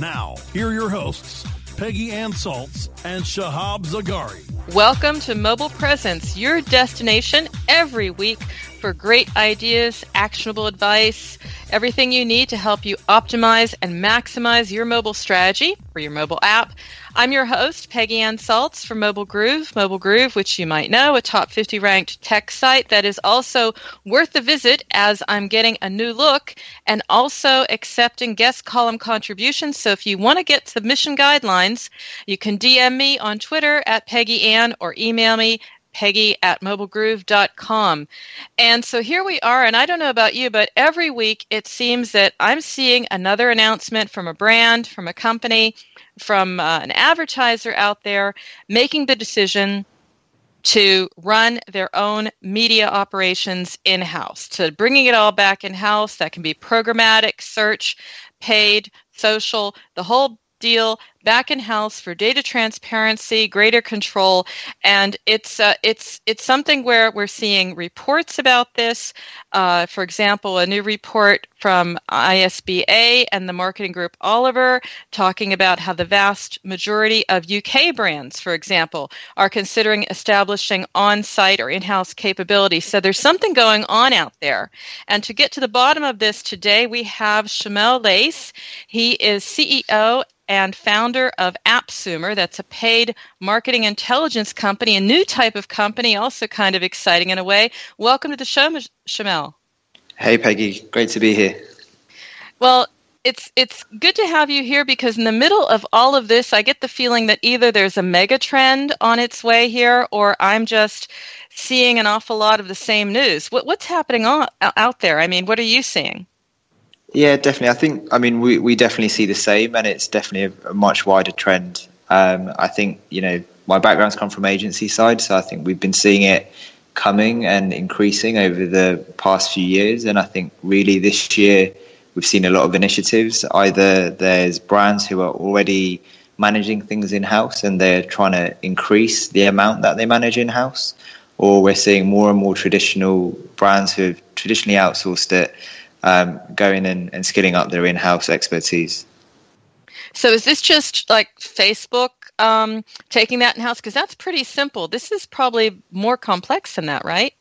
Now, here are your hosts, Peggy Anne Salz and Shahab Zargari. Welcome to Mobile Presence, your destination every week for great ideas, actionable advice, everything you need to help you optimize and maximize your mobile strategy for your mobile app. I'm your host, Peggy Anne Salz from Mobile Groove. Mobile Groove, which you might know, a top 50 ranked tech site that is also worth a visit as I'm getting a new look and also accepting guest column contributions. So if you want to get submission guidelines, you can DM me on Twitter at Peggy Ann or email me peggy at mobilegroove.com. And so here we are, and I don't know about you, but every week it seems that I'm seeing another announcement from a brand, from a company, from uh, an advertiser out there making the decision to run their own media operations in house, to bringing it all back in house. That can be programmatic, search, paid, social, the whole deal back in house for data transparency, greater control, and it's uh, it's it's something where we're seeing reports about this. Uh, for example, a new report from ISBA and the marketing group Oliver talking about how the vast majority of UK brands, for example, are considering establishing on-site or in-house capabilities. So there's something going on out there. And to get to the bottom of this today, we have Shumel Lais. He is CEO and founder of AppSumer. That's a paid marketing intelligence company, a new type of company, also kind of exciting in a way. Welcome to the show, Shumel. Hey, Peggy. Great to be here. Well, it's it's good to have you here because in the middle of all of this, I get the feeling that either there's a mega trend on its way here, or I'm just seeing an awful lot of the same news. What, what's happening on, out there? I mean, what are you seeing? Yeah, definitely. I think, I mean, we, we definitely see the same, and it's definitely a, a much wider trend. Um, I think, you know, my background's come from agency side, so I think we've been seeing it coming and increasing over the past few years. And I think really this year we've seen a lot of initiatives. Either there's brands who are already managing things in house and they're trying to increase the amount that they manage in house, or we're seeing more and more traditional brands who have traditionally outsourced it um, going in and skilling up their in-house expertise. So is this just like Facebook um, taking that in house? Because that's pretty simple. This is probably more complex than that, right?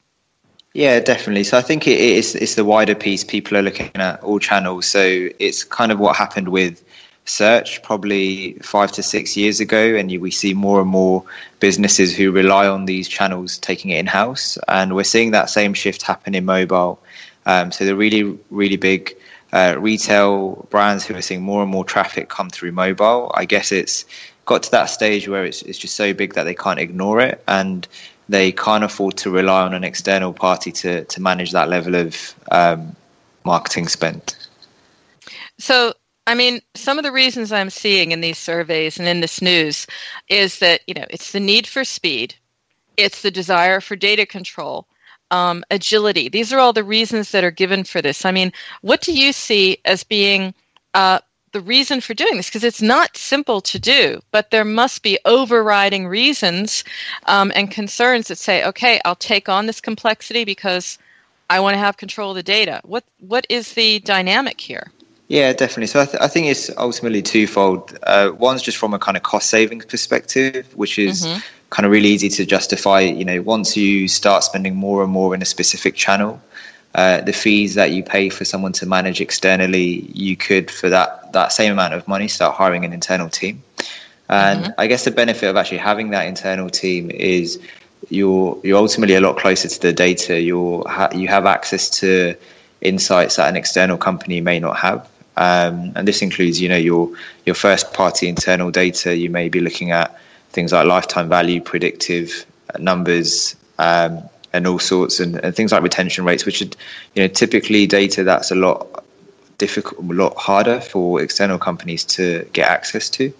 Yeah, definitely. So I think it is it's the wider piece. People are looking at all channels. So it's kind of what happened with search probably five to six years ago, and we see more and more businesses who rely on these channels taking it in house, and we're seeing that same shift happen in mobile. Um, so the really, really big uh, retail brands who are seeing more and more traffic come through mobile. I guess it's got to that stage where it's, it's just so big that they can't ignore it and they can't afford to rely on an external party to, to manage that level of um, marketing spend. So I mean, some of the reasons I'm seeing in these surveys and in this news is that, you know, it's the need for speed, it's the desire for data control, um, agility. These are all the reasons that are given for this. I mean, what do you see as being uh, the reason for doing this? Because it's not simple to do, but there must be overriding reasons um, and concerns that say, okay, I'll take on this complexity because I want to have control of the data. What What is the dynamic here? Yeah, definitely. So I, th- I think it's ultimately twofold. Uh, one's just from a kind of cost savings perspective, which is mm-hmm. kind of really easy to justify. You know, once you start spending more and more in a specific channel, uh, the fees that you pay for someone to manage externally, you could for that that same amount of money start hiring an internal team. And mm-hmm. I guess the benefit of actually having that internal team is you're you're ultimately a lot closer to the data. You're ha- you have access to insights that an external company may not have. Um, and this includes, you know, your your first party internal data. You may be looking at things like lifetime value, predictive numbers, um, and all sorts, and, and, things like retention rates, which are, you know, typically data that's a lot difficult, a lot harder for external companies to get access to.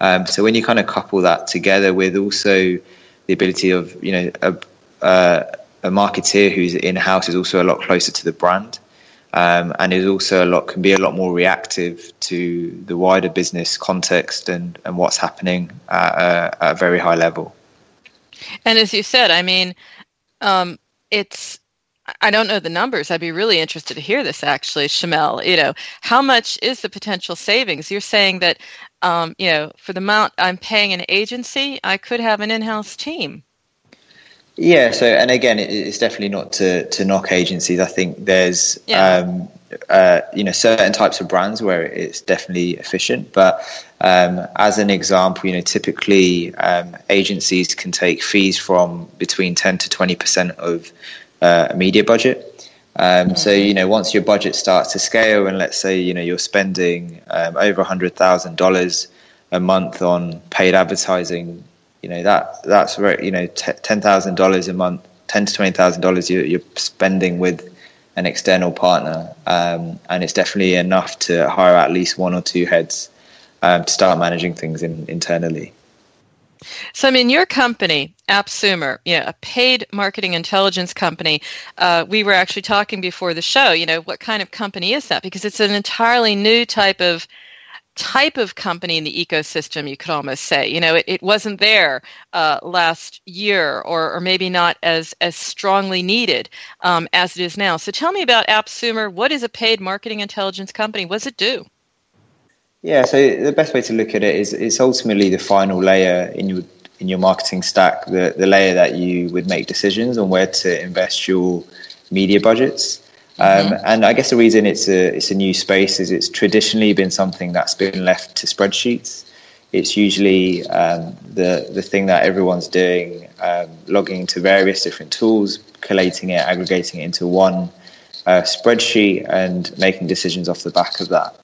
Um, so when you kind of couple that together with also the ability of, you know, a, uh, a marketeer who's in house is also a lot closer to the brand um, and is also a lot can be a lot more reactive to the wider business context and, and what's happening at a, at a very high level. And as you said, I mean, um, it's I don't know the numbers. I'd be really interested to hear this actually, Shumel. You know, how much is the potential savings? You're saying that, um, you know, for the amount I'm paying an agency, I could have an in-house team. Yeah. So, and again, it's definitely not to to knock agencies. I think there's yeah. um, uh, you know certain types of brands where it's definitely efficient, but um, as an example, you know, typically um, agencies can take fees from between ten to twenty percent of uh, a media budget. Um, mm-hmm. So you know, once your budget starts to scale, and let's say you know you're spending um, over a hundred thousand dollars a month on paid advertising you know that that's very you know ten thousand dollars a month, ten to twenty thousand dollars you're spending with an external partner, um, and it's definitely enough to hire at least one or two heads um, to start managing things in, internally. So, I mean, your company, AppSumer, you know, a paid marketing intelligence company. Uh, we were actually talking before the show. You know, what kind of company is that? Because it's an entirely new type of type of company in the ecosystem, you could almost say. You know, it, it wasn't there uh, last year or, or maybe not as, as strongly needed um, as it is now. So tell me about AppSumer. What is a paid marketing intelligence company? What does it do? Yeah, so the best way to look at it is it's ultimately the final layer in your in your marketing stack, the, the layer that you would make decisions on where to invest your media budgets. Um, mm-hmm. And I guess the reason it's a it's a new space is it's traditionally been something that's been left to spreadsheets. It's usually um, the the thing that everyone's doing, um, logging into various different tools, collating it, aggregating it into one uh, spreadsheet, and making decisions off the back of that.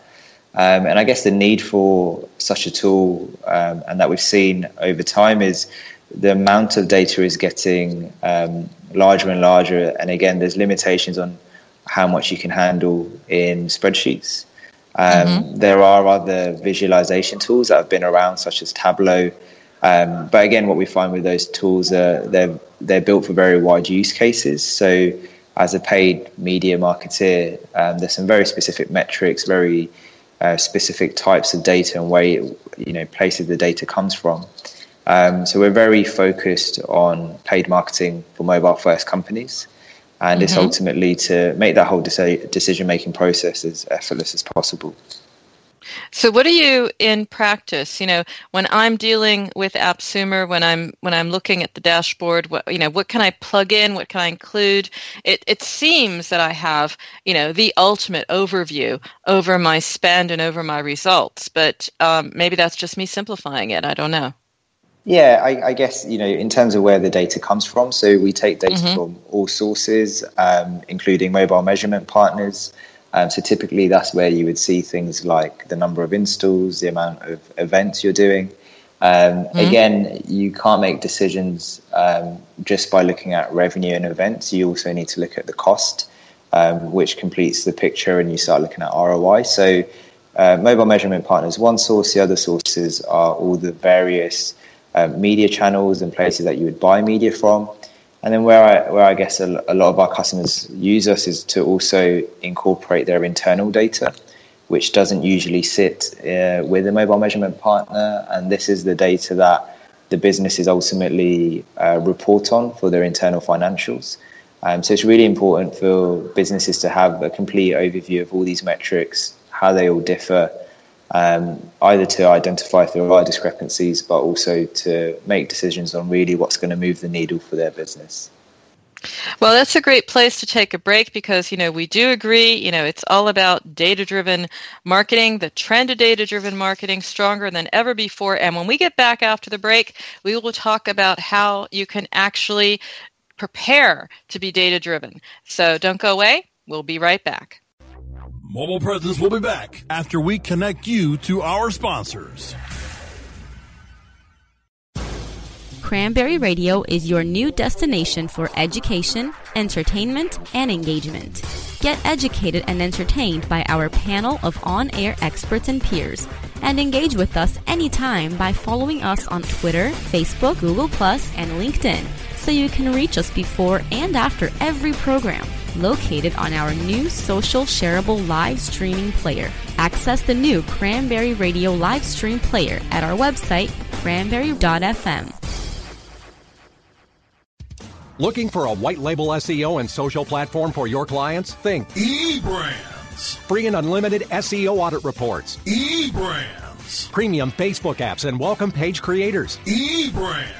Um, and I guess the need for such a tool, um, and that we've seen over time, is the amount of data is getting um, larger and larger. And again, there's limitations on how much you can handle in spreadsheets. Um, mm-hmm. There are other visualization tools that have been around, such as Tableau. Um, but again, what we find with those tools are they're they're built for very wide use cases. So, as a paid media marketer, um, there's some very specific metrics, very uh, specific types of data and where you know places the data comes from. Um, so we're very focused on paid marketing for mobile first companies and mm-hmm. it's ultimately to make that whole decision making process as effortless as possible. So what are you in practice? You know, when I'm dealing with AppSumer, when I'm when I'm looking at the dashboard, what you know, what can I plug in? What can I include? It it seems that I have, you know, the ultimate overview over my spend and over my results, but um, maybe that's just me simplifying it. I don't know. Yeah, I, I, guess you know in terms of where the data comes from. So we take data mm-hmm. from all sources, um, including mobile measurement partners. Um, so typically, that's where you would see things like the number of installs, the amount of events you're doing. Um, mm-hmm. Again, you can't make decisions um, just by looking at revenue and events. You also need to look at the cost, um, which completes the picture, and you start looking at ROI. So uh, mobile measurement partners one source, the other sources are all the various uh, media channels and places that you would buy media from. And then where I where I guess a, a, lot of our customers use us is to also incorporate their internal data, which doesn't usually sit uh, with a mobile measurement partner. And this is the data that the businesses ultimately uh, report on for their internal financials. Um, so it's really important for businesses to have a complete overview of all these metrics, how they all differ, um, either to identify if there are discrepancies, but also to make decisions on really what's going to move the needle for their business. Well, that's a great place to take a break because, you know, we do agree, you know, it's all about data driven marketing, the trend of data driven marketing stronger than ever before. And when we get back after the break, we will talk about how you can actually prepare to be data driven. So don't go away. We'll be right back. Mobile Presence will be back after we connect you to our sponsors. Cranberry Radio is your new destination for education, entertainment, and engagement. Get educated and entertained by our panel of on air experts and peers, and engage with us anytime by following us on Twitter, Facebook, Google, and LinkedIn so you can reach us before and after every program. Located on our new social shareable live streaming player. Access the new Cranberry Radio live stream player at our website, cranberry.fm. Looking for a white label SEO and social platform for your clients? Think eBrands. Free and unlimited SEO audit reports. eBrands. Premium Facebook apps and welcome page creators. eBrands.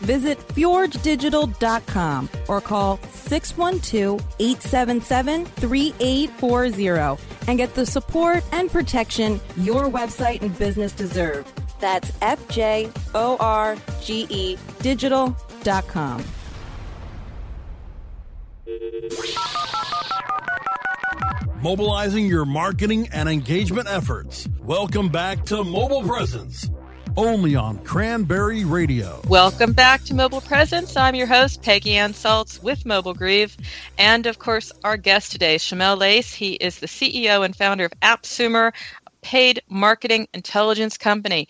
Visit fjorgedigital.com or call 612-877-3840 and get the support and protection your website and business deserve. That's F-J-O-R-G-E digital.com. Mobilizing your marketing and engagement efforts. Welcome back to Mobile Presence only on Cranberry Radio. Welcome back to Mobile Presence. I'm your host, Peggy Anne Salz with Mobile Groove. And of course, our guest today, Shumel Lais. He is the CEO and founder of AppSumer, a paid marketing intelligence company.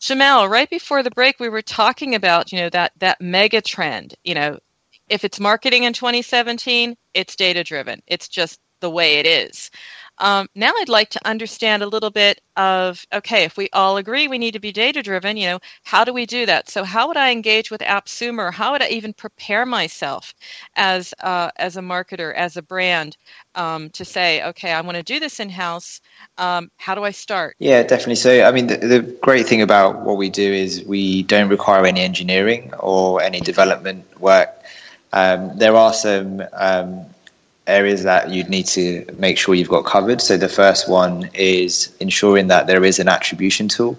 Shumel, right before the break, we were talking about, you know, that, that mega trend. You know, if it's marketing in 2017, it's data driven. It's just the way it is. Um, now I'd like to understand a little bit of okay, if we all agree we need to be data driven, you know, how do we do that? So how would I engage with AppSumer? How would I even prepare myself as uh, as a marketer, as a brand, um, to say, okay, I want to do this in house. Um, how do I start? Yeah, definitely. So I mean, the, the great thing about what we do is we don't require any engineering or any development work. Um, there are some um, areas that you'd need to make sure you've got covered. So the first one is ensuring that there is an attribution tool.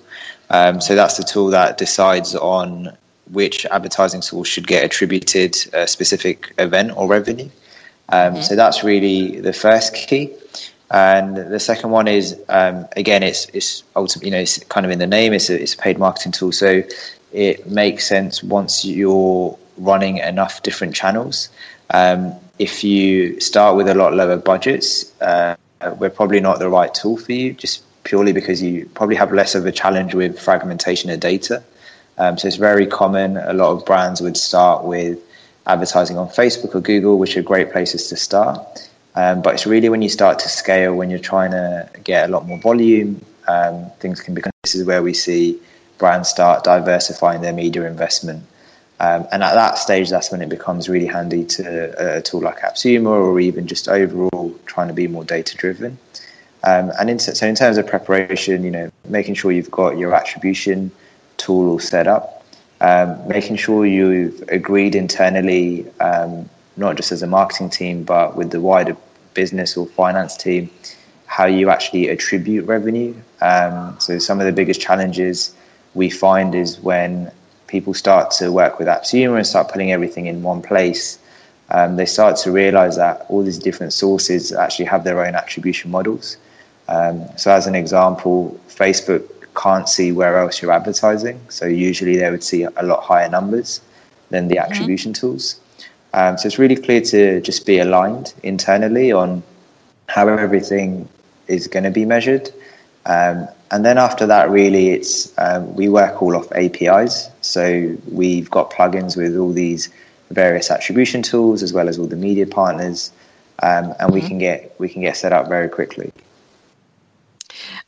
Um, so that's the tool that decides on which advertising source should get attributed a specific event or revenue. Um, mm-hmm. So that's really the first key. And the second one is um, again, it's it's ultimately you know it's kind of in the name. It's a, it's a paid marketing tool, so it makes sense once you're running enough different channels. Um, if you start with a lot lower budgets, uh, we're probably not the right tool for you, just purely because you probably have less of a challenge with fragmentation of data. Um, so it's very common. A lot of brands would start with advertising on Facebook or Google, which are great places to start. Um, but it's really when you start to scale, when you're trying to get a lot more volume, um, things can become. This is where we see brands start diversifying their media investment. Um, and at that stage, that's when it becomes really handy to a tool like AppSumer or even just overall trying to be more data driven. Um, and in, so, in terms of preparation, you know, making sure you've got your attribution tool all set up, um, making sure you've agreed internally, um, not just as a marketing team, but with the wider business or finance team, how you actually attribute revenue. Um, so some of the biggest challenges we find is when people start to work with AppSumer and start putting everything in one place. Um, they start to realize that all these different sources actually have their own attribution models. Um, so, as an example, Facebook can't see where else you're advertising. So, usually they would see a lot higher numbers than the mm-hmm. attribution tools. Um, so, it's really clear to just be aligned internally on how everything is going to be measured. Um, and then after that, really, it's um, we work all off APIs. So we've got plugins with all these various attribution tools as well as all the media partners, um, and mm-hmm. we can get we can get set up very quickly.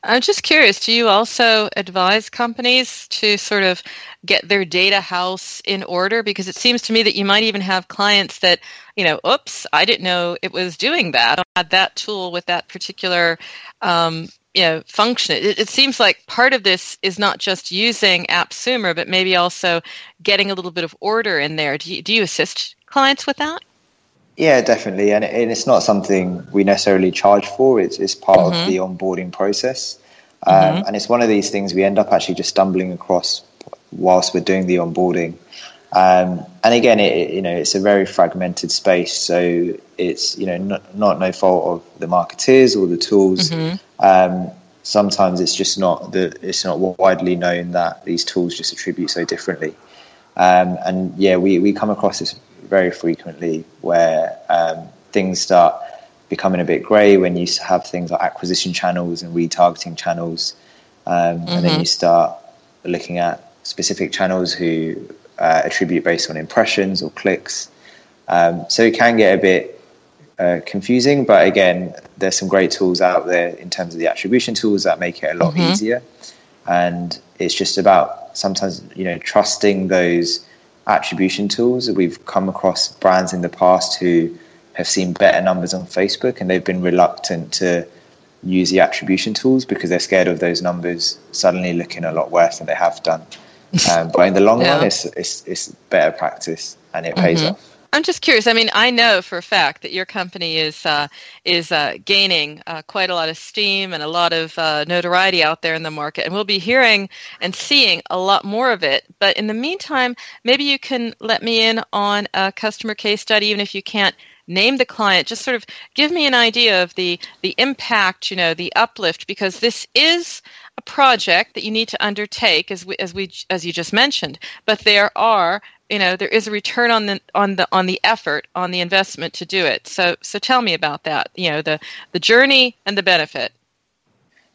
I'm just curious, do you also advise companies to sort of get their data house in order? Because it seems to me that you might even have clients that, you know, oops, I didn't know it was doing that. I had that tool with that particular um, you know function. It, it, seems like part of this is not just using AppSumer but maybe also getting a little bit of order in there. Do you, do you assist clients with that? Yeah definitely. And, and it's not something we necessarily charge for. It's, it's part mm-hmm. of the onboarding process. Um, mm-hmm. and it's one of these things we end up actually just stumbling across whilst we're doing the onboarding um, and again, it, you know, it's a very fragmented space, so it's you know not, not no fault of the marketeers or the tools. Mm-hmm. Um, sometimes it's just not the it's not widely known that these tools just attribute so differently. Um, and yeah, we, we come across this very frequently where um, things start becoming a bit grey when you have things like acquisition channels and retargeting channels, mm-hmm. and then mm-hmm. you start looking at specific channels who uh, attribute based on impressions or clicks. Um, so it can get a bit uh, confusing, but again, there's some great tools out there in terms of the attribution tools that make it a lot mm-hmm. easier. And it's just about sometimes, you know, trusting those attribution tools. We've come across brands in the past who have seen better numbers on Facebook and they've been reluctant to use the attribution tools because they're scared of those numbers suddenly looking a lot worse than they have done. Um, but in the long yeah. run, it's, it's, it's better practice and it pays mm-hmm. off. I'm just curious. I mean, I know for a fact that your company is uh, is uh, gaining uh, quite a lot of steam and a lot of uh, notoriety out there in the market, and we'll be hearing and seeing a lot more of it. But in the meantime, maybe you can let me in on a customer case study, even if you can't name the client. Just sort of give me an idea of the the impact, you know, the uplift, because this is a project that you need to undertake as we, as we as you just mentioned but there are you know there is a return on the on the on the effort on the investment to do it so so tell me about that you know the the journey and the benefit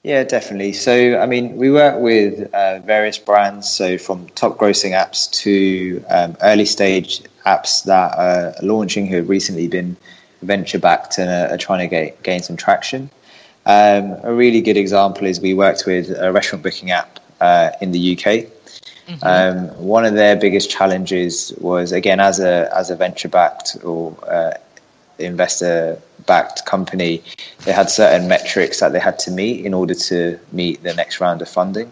yeah definitely so i mean we work with uh, various brands so from top grossing apps to um, early stage apps that are launching who have recently been venture backed and are, are trying to get, gain some traction um, a really good example is we worked with a restaurant booking app uh, in the UK. Mm-hmm. Um, one of their biggest challenges was again as a as a venture backed or uh, investor backed company, they had certain metrics that they had to meet in order to meet the next round of funding.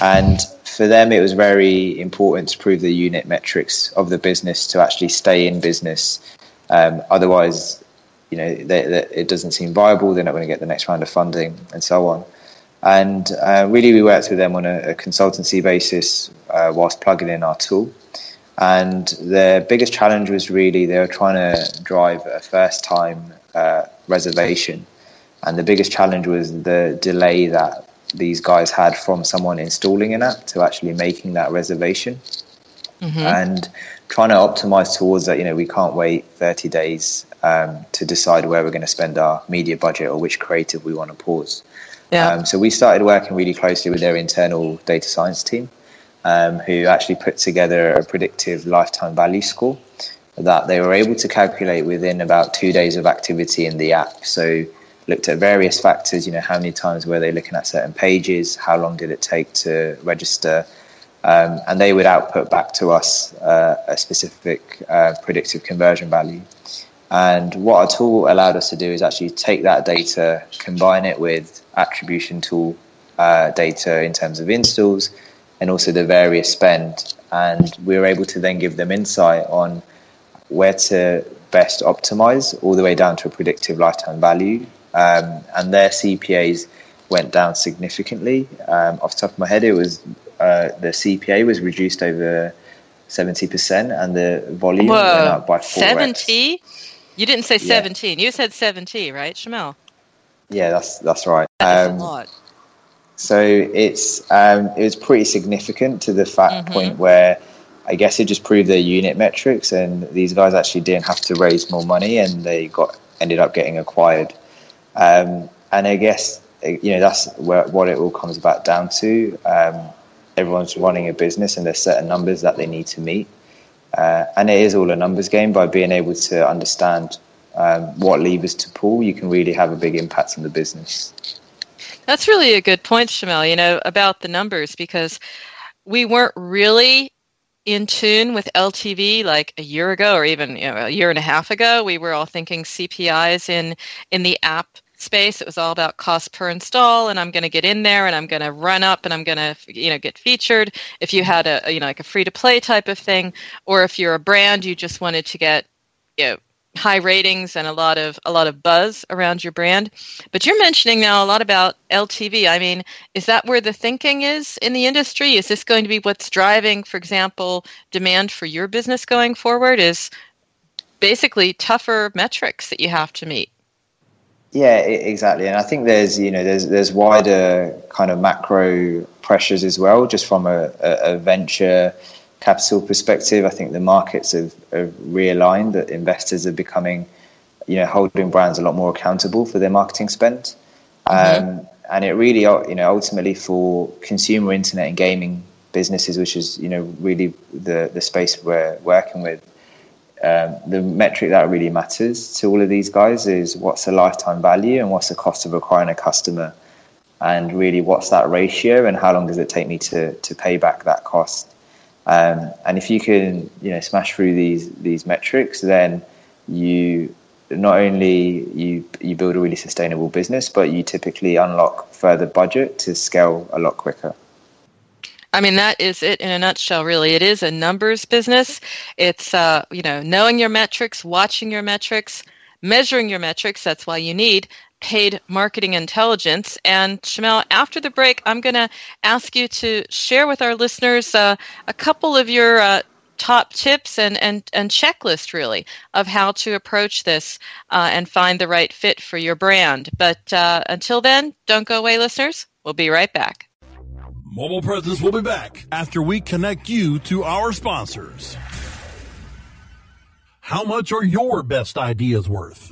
And for them, it was very important to prove the unit metrics of the business to actually stay in business. Um, otherwise, you know, they, they, it doesn't seem viable. They're not going to get the next round of funding, and so on. And uh, really, we worked with them on a, a consultancy basis uh, whilst plugging in our tool. And their biggest challenge was really they were trying to drive a first time uh, reservation. And the biggest challenge was the delay that these guys had from someone installing an app to actually making that reservation. Mm-hmm. And trying to optimize towards that, you know, we can't wait 30 days um, to decide where we're going to spend our media budget or which creative we want to pause. Yeah. Um, so we started working really closely with their internal data science team, um, who actually put together a predictive lifetime value score that they were able to calculate within about two days of activity in the app. So looked at various factors, you know, how many times were they looking at certain pages, how long did it take to register, um, and they would output back to us uh, a specific uh, predictive conversion value. And what our tool allowed us to do is actually take that data, combine it with attribution tool uh, data in terms of installs, and also the various spend. And we were able to then give them insight on where to best optimize, all the way down to a predictive lifetime value. Um, and their CPAs went down significantly. Um, off the top of my head, it was uh, the CPA was reduced over seventy percent, and the volume Whoa, went up by. Seventy? You didn't say yeah. seventeen. You said seventy, right, Shumel? Yeah, that's that's right. That's um, a lot. So it's um, it was pretty significant to the fact mm-hmm. point where I guess it just proved their unit metrics, and these guys actually didn't have to raise more money, and they got ended up getting acquired. Um, and I guess you know that's where, what it all comes back down to. Um, everyone's running a business, and there's certain numbers that they need to meet, uh, and it is all a numbers game. By being able to understand um, what levers to pull, you can really have a big impact on the business. That's really a good point, Shumel, you know, about the numbers because we weren't really in tune with LTV like a year ago or even you know, a year and a half ago. We were all thinking CPIs in in the app space. It was all about cost per install, and I'm going to get in there and I'm going to run up and I'm going to you know get featured. If you had a you know like a free to play type of thing, or if you're a brand, you just wanted to get you know high ratings and a lot of a lot of buzz around your brand. But you're mentioning now a lot about LTV. I mean, is that where the thinking is in the industry? Is this going to be what's driving, for example, demand for your business going forward? Is basically tougher metrics that you have to meet. Yeah, exactly. And I think there's you know there's there's wider kind of macro pressures as well, just from a, a, venture capital perspective, I think the markets have, have realigned that investors are becoming, you know, holding brands a lot more accountable for their marketing spend. Mm-hmm. Um, and it really, you know, ultimately for consumer internet and gaming businesses, which is, you know, really the, the space we're working with, um, the metric that really matters to all of these guys is what's the lifetime value and what's the cost of acquiring a customer and really what's that ratio and how long does it take me to, to pay back that cost um, and if you can, you know, smash through these these metrics, then you not only you you build a really sustainable business, but you typically unlock further budget to scale a lot quicker. I mean, that is it in a nutshell, really. It is a numbers business. It's, uh, you know, knowing your metrics, watching your metrics, measuring your metrics. That's why you need paid marketing intelligence. And Shumel, after the break, I'm going to ask you to share with our listeners uh, a couple of your uh, top tips and, and, and checklist, really, of how to approach this uh, and find the right fit for your brand. But uh, until then, don't go away, listeners. We'll be right back. Mobile Presence will be back after we connect you to our sponsors. How much are your best ideas worth?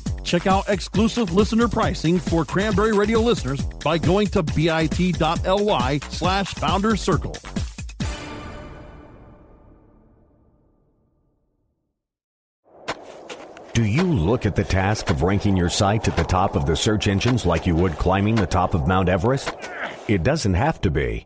Check out exclusive listener pricing for Cranberry Radio listeners by going to bit.ly slash founder circle. Do you look at the task of ranking your site at the top of the search engines like you would climbing the top of Mount Everest? It doesn't have to be.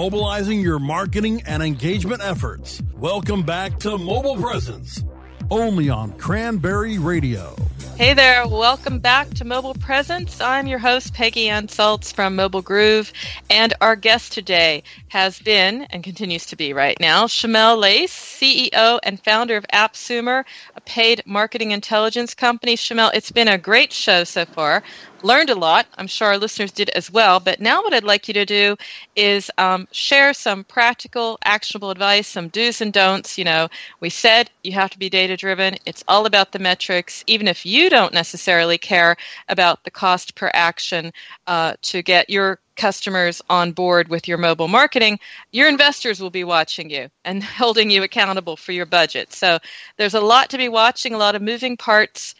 Mobilizing your marketing and engagement efforts. Welcome back to Mobile Presence, only on Cranberry Radio. Hey there, welcome back to Mobile Presence. I'm your host, Peggy Anne Salz from Mobile Groove, and our guest today has been, and continues to be right now, Shumel Lais, CEO and founder of AppSumer, a paid marketing intelligence company. Shumel, it's been a great show so far learned a lot. I'm sure our listeners did as well. But now, what I'd like you to do is um, share some practical, actionable advice, some do's and don'ts. You know, we said you have to be data driven, it's all about the metrics. Even if you don't necessarily care about the cost per action uh, to get your customers on board with your mobile marketing, your investors will be watching you and holding you accountable for your budget. So there's a lot to be watching, a lot of moving parts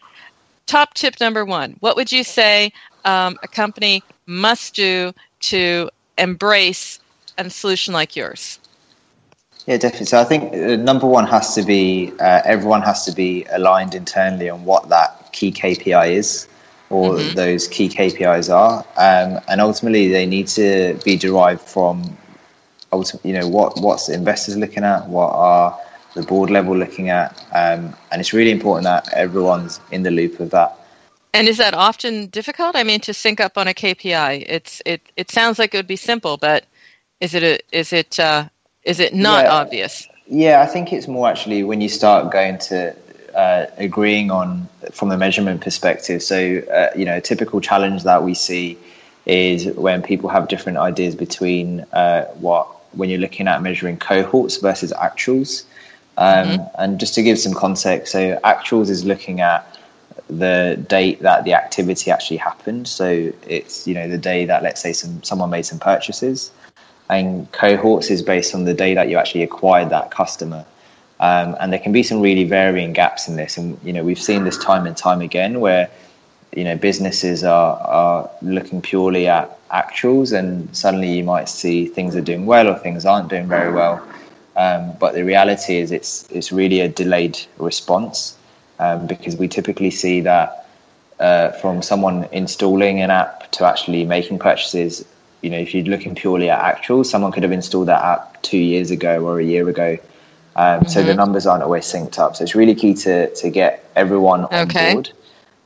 top tip number one what would you say um, a company must do to embrace a solution like yours? Yeah definitely. So i think uh, number one has to be uh, everyone has to be aligned internally on what that key kpi is or mm-hmm. those key kpis are. Um, and ultimately they need to be derived from you know what what's investors looking at what are the board level looking at, um, and it's really important that everyone's in the loop of that. And is that often difficult? I mean, to sync up on a KPI, it's it it sounds like it would be simple, but is it a, is it uh, is it not yeah, obvious? Yeah, I think it's more actually when you start going to uh, agreeing on from the measurement perspective. So uh, you know, a typical challenge that we see is when people have different ideas between uh, what when you're looking at measuring cohorts versus actuals. Um, mm-hmm. And just to give some context, so actuals is looking at the date that the activity actually happened. So it's you know the day that let's say some someone made some purchases, and cohorts is based on the day that you actually acquired that customer. Um, and there can be some really varying gaps in this, and you know we've seen this time and time again where you know businesses are are looking purely at actuals, and suddenly you might see things are doing well or things aren't doing very well. Um, but the reality is, it's it's really a delayed response um, because we typically see that uh, from someone installing an app to actually making purchases. You know, if you're looking purely at actual, someone could have installed that app two years ago or a year ago. Um, mm-hmm. So the mm-hmm. numbers aren't always synced up. So it's really key to to get everyone on okay. board.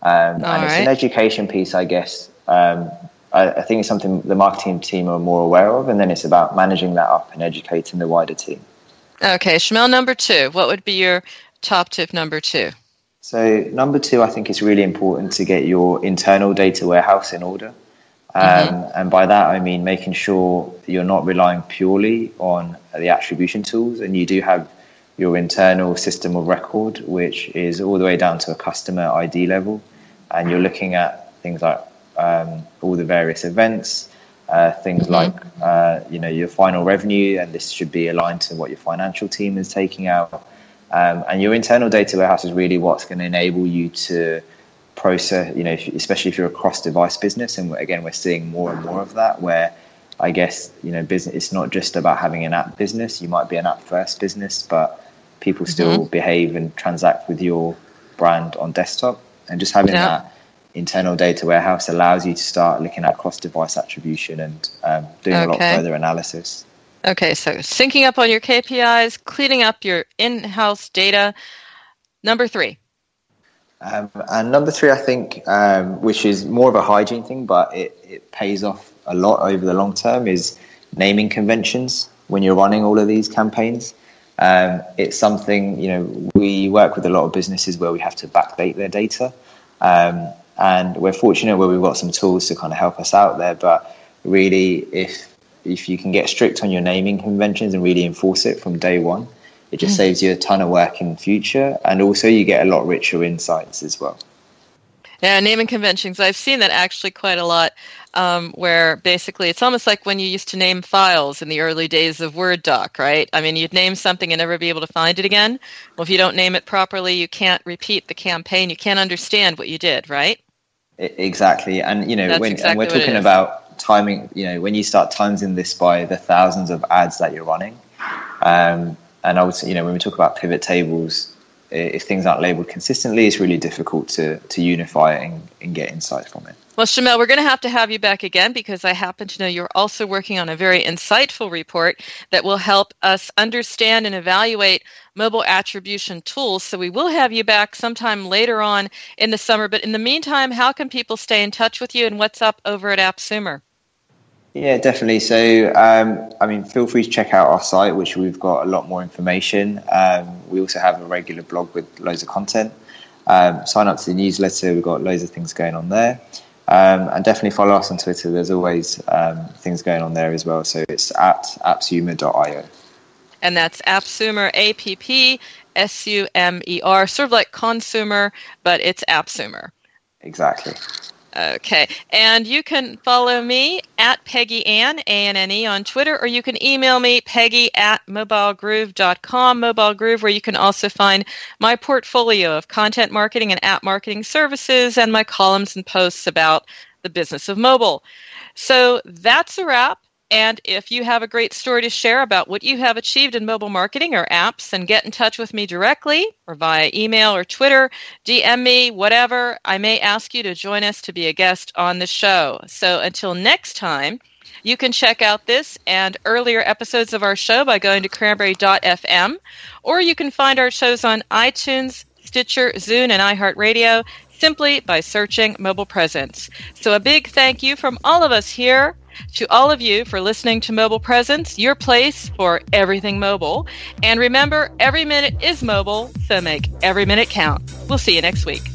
Um, and right. it's an education piece, I guess. Um, I, I, think it's something the marketing team are more aware of, and then it's about managing that up and educating the wider team. Okay, Shumel, number two. What would be your top tip number two? So, number two, I think it's really important to get your internal data warehouse in order. Um, mm-hmm. And by that, I mean making sure you're not relying purely on the attribution tools and you do have your internal system of record, which is all the way down to a customer ID level. And you're looking at things like um, all the various events, uh, things mm-hmm. like uh, you know your final revenue, and this should be aligned to what your financial team is taking out. Um, and your internal data warehouse is really what's going to enable you to process. You know, if, especially if you're a cross-device business, and again, we're seeing more and more of that, where I guess you know, business. It's not just about having an app business. You might be an app-first business, but people still mm-hmm. behave and transact with your brand on desktop, and just having yeah. that internal data warehouse allows you to start looking at cross device attribution and um, doing okay. a lot further analysis. Okay, so syncing up on your KPIs, cleaning up your in house data. Number three. Um, and number three, I think, um, which is more of a hygiene thing, but it, it pays off a lot over the long term, is naming conventions when you're running all of these campaigns. Um, it's something, you know, we work with a lot of businesses where we have to backdate their data. Um, and we're fortunate where we've got some tools to kind of help us out there. But really, if if you can get strict on your naming conventions and really enforce it from day one, it just mm. saves you a ton of work in the future, and also you get a lot richer insights as well. Yeah, naming conventions. I've seen that actually quite a lot, um, where basically it's almost like when you used to name files in the early days of Word doc, right? I mean, you'd name something and never be able to find it again. Well, if you don't name it properly, you can't repeat the campaign. You can't understand what you did, right? Exactly, and you know That's when exactly we're talking about timing. You know, when you start timesing this by the thousands of ads that you're running, um, and also you know when we talk about pivot tables, i- if things aren't labeled consistently, it's really difficult to to unify and, and get insight from it. Well, Shumel, we're going to have to have you back again because I happen to know you're also working on a very insightful report that will help us understand and evaluate mobile attribution tools. So we will have you back sometime later on in the summer. But in the meantime, how can people stay in touch with you and what's up over at AppSumer? Yeah, definitely. So, um, I mean, feel free to check out our site, which we've got a lot more information. Um, we also have a regular blog with loads of content. Um, sign up to the newsletter. We've got loads of things going on there. Um, and definitely follow us on Twitter. There's always um, things going on there as well. So it's at appsumer.io. And that's AppSumer, A P P S U M E R, sort of like consumer, but it's AppSumer. Exactly. Okay. And you can follow me at Peggy Anne, A-N-N-E, on Twitter, or you can email me, peggy at mobilegroove.com, Mobile Groove, where you can also find my portfolio of content marketing and app marketing services and my columns and posts about the business of mobile. So that's a wrap. And if you have a great story to share about what you have achieved in mobile marketing or apps, then get in touch with me directly or via email or Twitter, DM me, whatever. I may ask you to join us to be a guest on the show. So until next time, you can check out this and earlier episodes of our show by going to cranberry.fm, or you can find our shows on iTunes, Stitcher, Zune, and iHeartRadio simply by searching Mobile Presence. So a big thank you from all of us here to all of you for listening to Mobile Presence, your place for everything mobile. And remember, every minute is mobile, so make every minute count. We'll see you next week.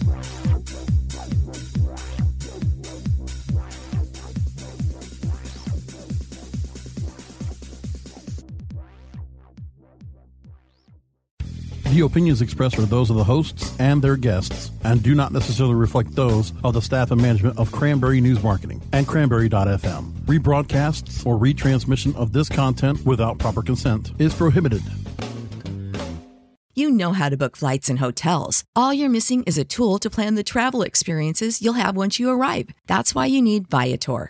The opinions expressed are those of the hosts and their guests and do not necessarily reflect those of the staff and management of Cranberry News Marketing and Cranberry.fm. Rebroadcasts or retransmission of this content without proper consent is prohibited. You know how to book flights and hotels. All you're missing is a tool to plan the travel experiences you'll have once you arrive. That's why you need Viator.